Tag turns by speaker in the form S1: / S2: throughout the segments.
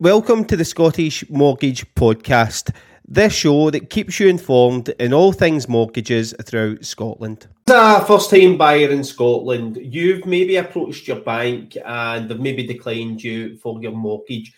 S1: Welcome to the Scottish Mortgage Podcast, this show that keeps you informed in all things mortgages throughout Scotland. As a first time buyer in Scotland, you've maybe approached your bank and they've maybe declined you for your mortgage.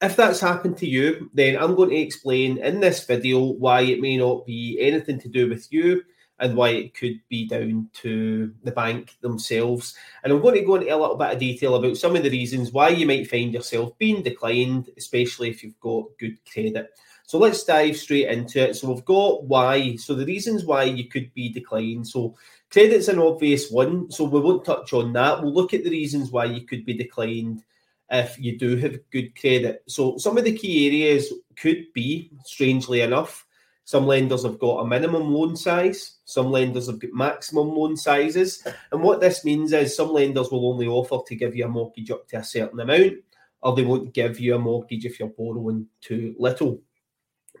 S1: If that's happened to you, then I'm going to explain in this video why it may not be anything to do with you and why it could be down to the bank themselves. And I'm going to go into a little bit of detail about some of the reasons why you might find yourself being declined, especially if you've got good credit. So let's dive straight into it. So we've got why. So the reasons why you could be declined. So credit's an obvious one. So we won't touch on that. We'll look at the reasons why you could be declined if you do have good credit. So some of the key areas could be, strangely enough, some lenders have got a minimum loan size, some lenders have got maximum loan sizes. And what this means is some lenders will only offer to give you a mortgage up to a certain amount, or they won't give you a mortgage if you're borrowing too little,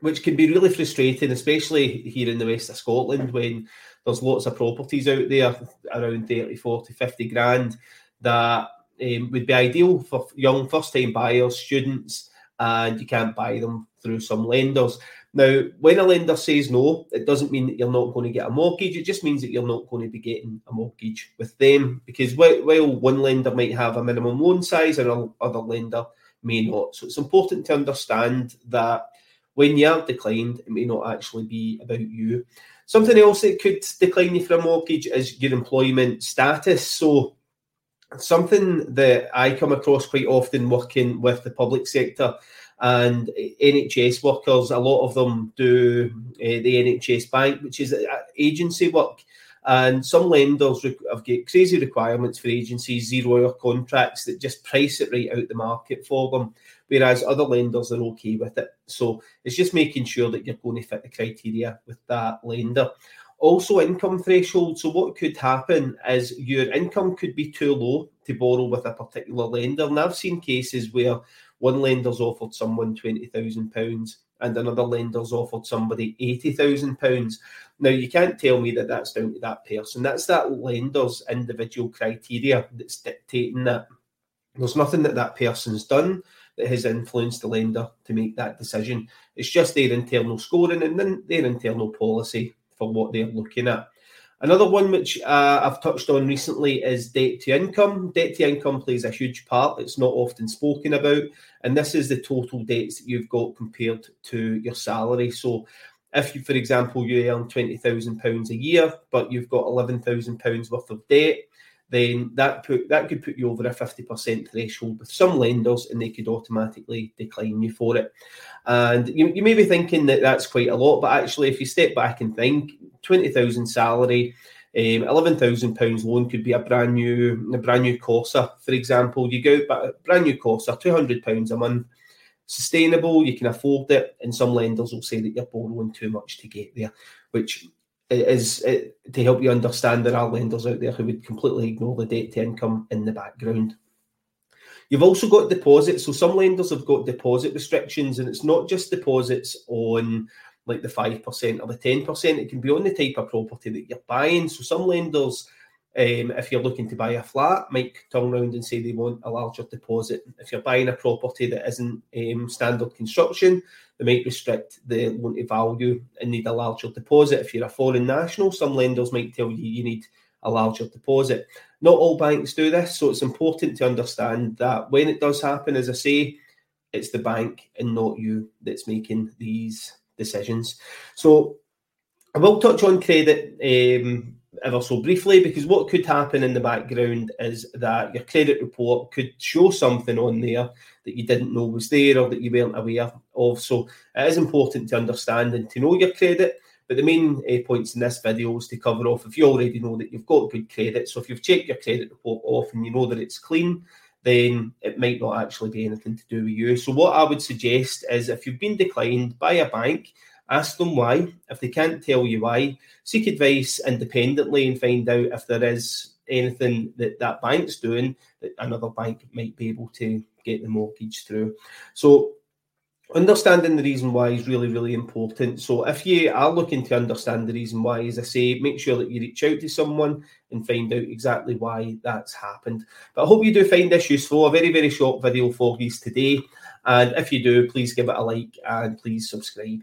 S1: which can be really frustrating, especially here in the west of Scotland when there's lots of properties out there around 30, 40, 50 grand that um, would be ideal for young first time buyers, students, and you can't buy them through some lenders. Now, when a lender says no, it doesn't mean that you're not going to get a mortgage. It just means that you're not going to be getting a mortgage with them because while one lender might have a minimum loan size and another lender may not. So it's important to understand that when you are declined, it may not actually be about you. Something else that could decline you for a mortgage is your employment status. So something that I come across quite often working with the public sector and NHS workers, a lot of them do uh, the NHS Bank, which is agency work. And some lenders have got crazy requirements for agencies, zero hour contracts that just price it right out the market for them, whereas other lenders are okay with it. So it's just making sure that you're going to fit the criteria with that lender. Also, income threshold. So, what could happen is your income could be too low to borrow with a particular lender. And I've seen cases where one lender's offered someone £20,000 and another lender's offered somebody £80,000. Now, you can't tell me that that's down to that person. That's that lender's individual criteria that's dictating that. There's nothing that that person's done that has influenced the lender to make that decision. It's just their internal scoring and then their internal policy for what they're looking at. Another one which uh, I've touched on recently is debt to income. Debt to income plays a huge part. It's not often spoken about. And this is the total debts that you've got compared to your salary. So if you, for example, you earn £20,000 a year, but you've got £11,000 worth of debt, then that put that could put you over a 50% threshold with some lenders and they could automatically decline you for it. And you, you may be thinking that that's quite a lot, but actually, if you step back and think 20,000 salary, um, eleven thousand pounds loan could be a brand new, a brand new Corsa, for example. You go a brand new Corsa, two hundred pounds a month, sustainable. You can afford it, and some lenders will say that you're borrowing too much to get there, which is to help you understand there are lenders out there who would completely ignore the debt to income in the background. You've also got deposits. So some lenders have got deposit restrictions, and it's not just deposits on like the 5% or the 10%. It can be on the type of property that you're buying. So some lenders, um, if you're looking to buy a flat, might turn around and say they want a larger deposit. If you're buying a property that isn't um, standard construction, they might restrict the loan to value and need a larger deposit. If you're a foreign national, some lenders might tell you you need a larger deposit. Not all banks do this, so it's important to understand that when it does happen, as I say, it's the bank and not you that's making these decisions. So I will touch on credit um, ever so briefly because what could happen in the background is that your credit report could show something on there that you didn't know was there or that you weren't aware of. So it is important to understand and to know your credit. But the main uh, points in this video is to cover off if you already know that you've got good credit. So if you've checked your credit report off and you know that it's clean, then it might not actually be anything to do with you. So what I would suggest is if you've been declined by a bank, ask them why. If they can't tell you why, seek advice independently and find out if there is anything that that bank's doing that another bank might be able to get the mortgage through. So understanding the reason why is really really important so if you are looking to understand the reason why as i say make sure that you reach out to someone and find out exactly why that's happened but i hope you do find this useful a very very short video for you today And if you do, please give it a like and please subscribe.